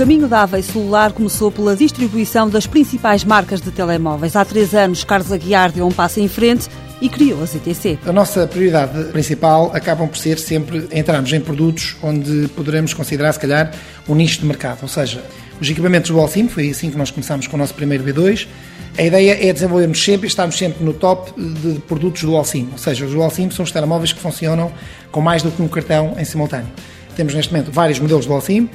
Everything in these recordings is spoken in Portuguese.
caminho da Ave Celular começou pela distribuição das principais marcas de telemóveis. Há três anos, Carlos Aguiar deu um passo em frente e criou a ZTC. A nossa prioridade principal acabam por ser sempre entrarmos em produtos onde poderemos considerar, se calhar, um nicho de mercado. Ou seja, os equipamentos do Alcim, foi assim que nós começámos com o nosso primeiro B2. A ideia é desenvolvermos sempre e estarmos sempre no top de produtos do Alcim. Ou seja, os Alcim são os telemóveis que funcionam com mais do que um cartão em simultâneo. Temos neste momento vários modelos do Alcim,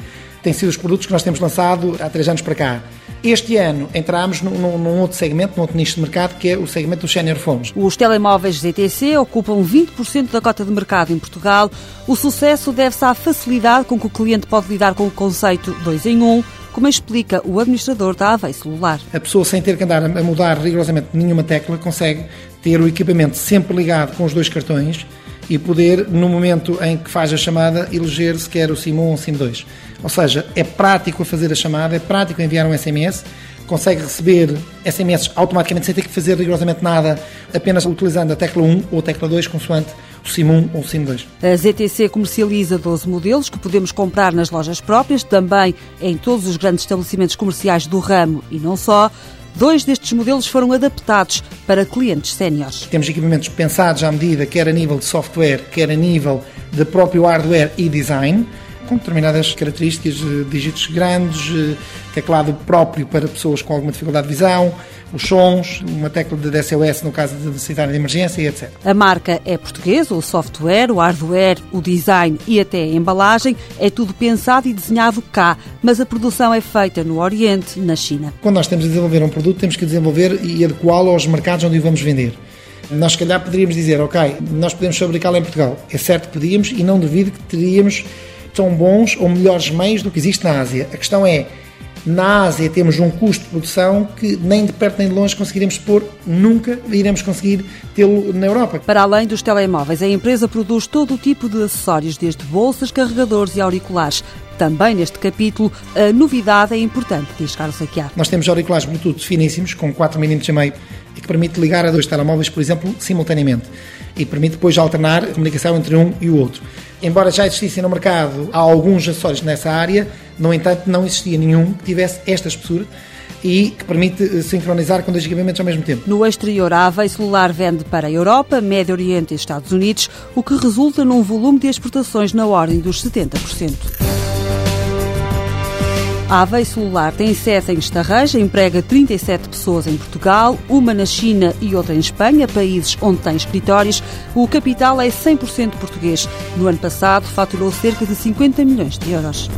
têm sido os produtos que nós temos lançado há três anos para cá. Este ano entramos num, num, outro segmento, num outro nicho de mercado, que é o segmento dos senior phones. Os telemóveis ZTC ocupam 20% da cota de mercado em Portugal. O sucesso deve-se à facilidade com que o cliente pode lidar com o conceito 2 em 1, um, como explica o administrador da Avei Celular. A pessoa, sem ter que andar a mudar rigorosamente nenhuma tecla, consegue ter o equipamento sempre ligado com os dois cartões e poder, no momento em que faz a chamada, eleger se quer o SIM 1 ou o SIM 2. Ou seja, é prático fazer a chamada, é prático enviar um SMS, consegue receber SMS automaticamente sem ter que fazer rigorosamente nada, apenas utilizando a tecla 1 ou a tecla 2, consoante o SIM 1 ou o SIM 2. A ZTC comercializa 12 modelos que podemos comprar nas lojas próprias, também em todos os grandes estabelecimentos comerciais do ramo e não só. Dois destes modelos foram adaptados para clientes séniores. Temos equipamentos pensados à medida, quer a nível de software, quer a nível de próprio hardware e design com determinadas características, eh, dígitos grandes, eh, teclado próprio para pessoas com alguma dificuldade de visão, os sons, uma tecla de SOS no caso de necessidade de emergência e etc. A marca é portuguesa, o software, o hardware, o design e até a embalagem é tudo pensado e desenhado cá, mas a produção é feita no Oriente, na China. Quando nós temos a desenvolver um produto, temos que desenvolver e adequá-lo aos mercados onde o vamos vender. Nós, se calhar, poderíamos dizer, ok, nós podemos fabricá-lo em Portugal. É certo que podíamos e não duvido que teríamos tão bons ou melhores meios do que existe na Ásia. A questão é, na Ásia temos um custo de produção que nem de perto nem de longe conseguiremos pôr, nunca iremos conseguir tê-lo na Europa. Para além dos telemóveis, a empresa produz todo o tipo de acessórios, desde bolsas, carregadores e auriculares. Também neste capítulo, a novidade é importante, diz Carlos Saquiar. Nós temos auriculares Bluetooth finíssimos, com 4 mm e meio, e que permite ligar a dois telemóveis, por exemplo, simultaneamente. E permite depois alternar a comunicação entre um e o outro. Embora já existissem no mercado alguns acessórios nessa área, no entanto, não existia nenhum que tivesse esta espessura e que permite eh, sincronizar com dois equipamentos ao mesmo tempo. No exterior, a Avei Celular vende para a Europa, Médio Oriente e Estados Unidos, o que resulta num volume de exportações na ordem dos 70%. A Avei Celular tem sede em Estarreja, emprega 37 pessoas em Portugal, uma na China e outra em Espanha, países onde tem escritórios. O capital é 100% português. No ano passado, faturou cerca de 50 milhões de euros.